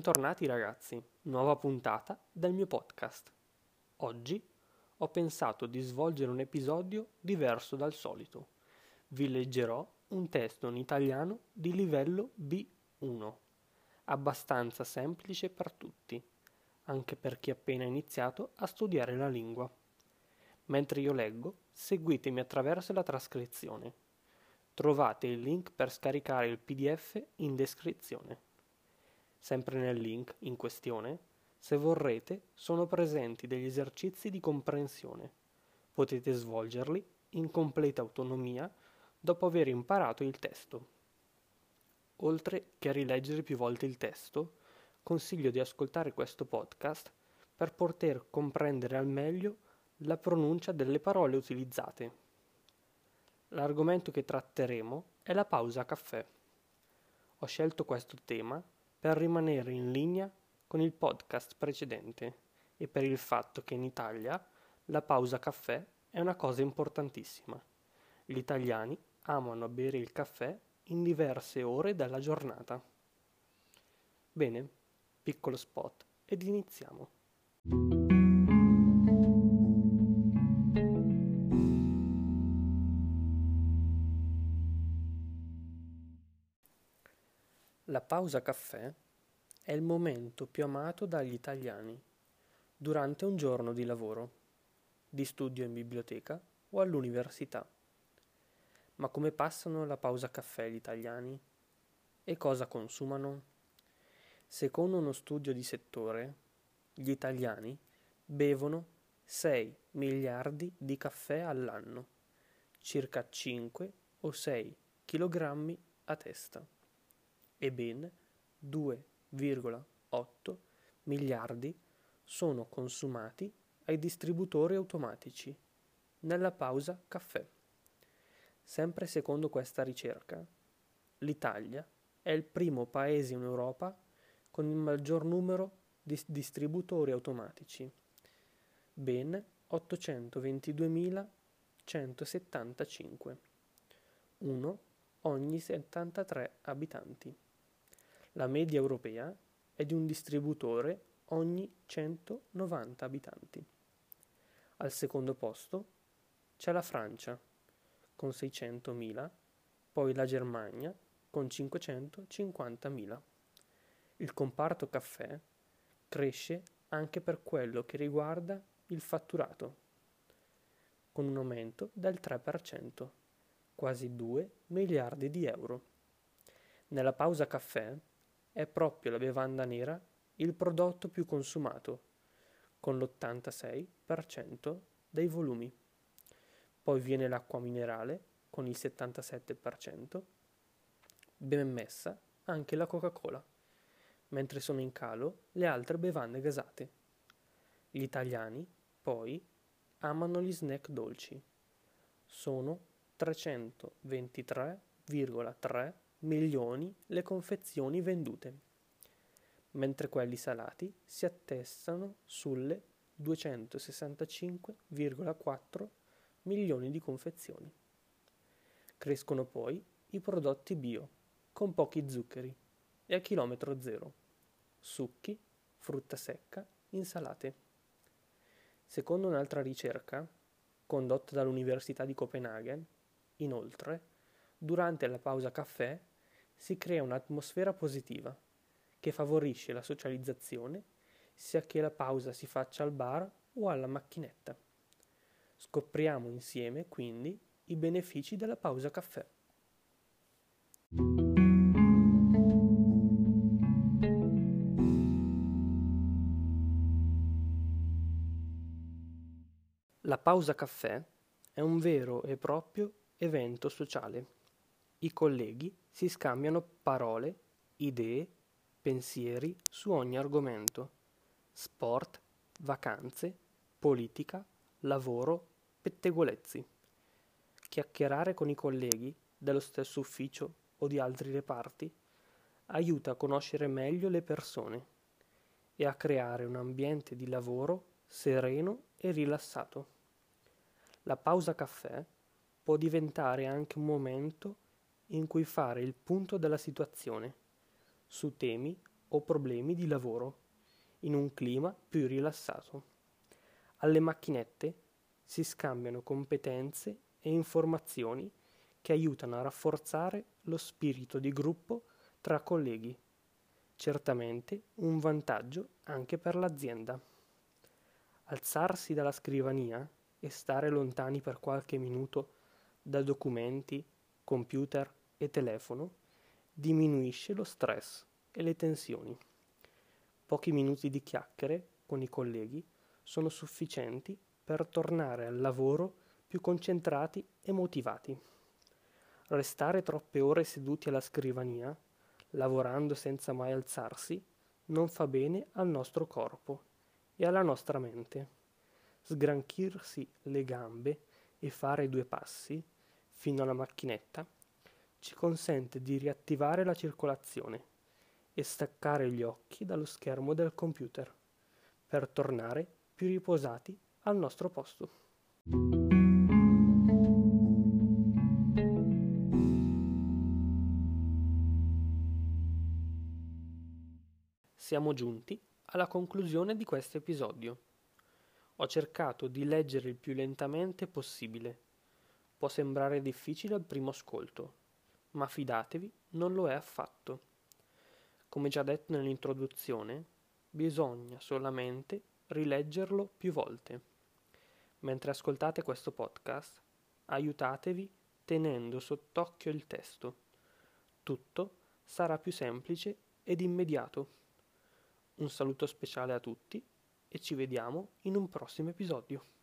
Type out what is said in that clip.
Bentornati ragazzi, nuova puntata del mio podcast. Oggi ho pensato di svolgere un episodio diverso dal solito. Vi leggerò un testo in italiano di livello B1, abbastanza semplice per tutti, anche per chi ha appena iniziato a studiare la lingua. Mentre io leggo, seguitemi attraverso la trascrizione. Trovate il link per scaricare il PDF in descrizione. Sempre nel link in questione, se vorrete, sono presenti degli esercizi di comprensione. Potete svolgerli in completa autonomia dopo aver imparato il testo. Oltre che a rileggere più volte il testo, consiglio di ascoltare questo podcast per poter comprendere al meglio la pronuncia delle parole utilizzate. L'argomento che tratteremo è la pausa caffè. Ho scelto questo tema per rimanere in linea con il podcast precedente e per il fatto che in Italia la pausa caffè è una cosa importantissima. Gli italiani amano bere il caffè in diverse ore della giornata. Bene, piccolo spot ed iniziamo. La pausa caffè è il momento più amato dagli italiani durante un giorno di lavoro, di studio in biblioteca o all'università. Ma come passano la pausa caffè gli italiani? E cosa consumano? Secondo uno studio di settore, gli italiani bevono 6 miliardi di caffè all'anno, circa 5 o 6 kg a testa e ben 2,8 miliardi sono consumati ai distributori automatici nella pausa caffè. Sempre secondo questa ricerca, l'Italia è il primo paese in Europa con il maggior numero di distributori automatici, ben 822.175, uno ogni 73 abitanti. La media europea è di un distributore ogni 190 abitanti. Al secondo posto c'è la Francia con 600.000, poi la Germania con 550.000. Il comparto caffè cresce anche per quello che riguarda il fatturato, con un aumento del 3%, quasi 2 miliardi di euro. Nella pausa caffè è proprio la bevanda nera il prodotto più consumato, con l'86% dei volumi. Poi viene l'acqua minerale con il 77%, ben messa anche la Coca-Cola, mentre sono in calo le altre bevande gasate. Gli italiani, poi, amano gli snack dolci. Sono 323,3 milioni le confezioni vendute, mentre quelli salati si attestano sulle 265,4 milioni di confezioni. Crescono poi i prodotti bio, con pochi zuccheri e a chilometro zero, succhi, frutta secca, insalate. Secondo un'altra ricerca, condotta dall'Università di Copenaghen, inoltre, durante la pausa caffè si crea un'atmosfera positiva che favorisce la socializzazione sia che la pausa si faccia al bar o alla macchinetta. Scopriamo insieme quindi i benefici della pausa caffè. La pausa caffè è un vero e proprio evento sociale i colleghi si scambiano parole, idee, pensieri su ogni argomento: sport, vacanze, politica, lavoro, pettegolezzi. Chiacchierare con i colleghi dello stesso ufficio o di altri reparti aiuta a conoscere meglio le persone e a creare un ambiente di lavoro sereno e rilassato. La pausa caffè può diventare anche un momento in cui fare il punto della situazione su temi o problemi di lavoro in un clima più rilassato. Alle macchinette si scambiano competenze e informazioni che aiutano a rafforzare lo spirito di gruppo tra colleghi. Certamente un vantaggio anche per l'azienda. Alzarsi dalla scrivania e stare lontani per qualche minuto da documenti, computer e telefono diminuisce lo stress e le tensioni. Pochi minuti di chiacchiere con i colleghi sono sufficienti per tornare al lavoro più concentrati e motivati. Restare troppe ore seduti alla scrivania, lavorando senza mai alzarsi, non fa bene al nostro corpo e alla nostra mente. Sgranchirsi le gambe e fare due passi fino alla macchinetta ci consente di riattivare la circolazione e staccare gli occhi dallo schermo del computer per tornare più riposati al nostro posto. Siamo giunti alla conclusione di questo episodio. Ho cercato di leggere il più lentamente possibile. Può sembrare difficile al primo ascolto, ma fidatevi, non lo è affatto. Come già detto nell'introduzione, bisogna solamente rileggerlo più volte. Mentre ascoltate questo podcast, aiutatevi tenendo sott'occhio il testo. Tutto sarà più semplice ed immediato. Un saluto speciale a tutti e ci vediamo in un prossimo episodio.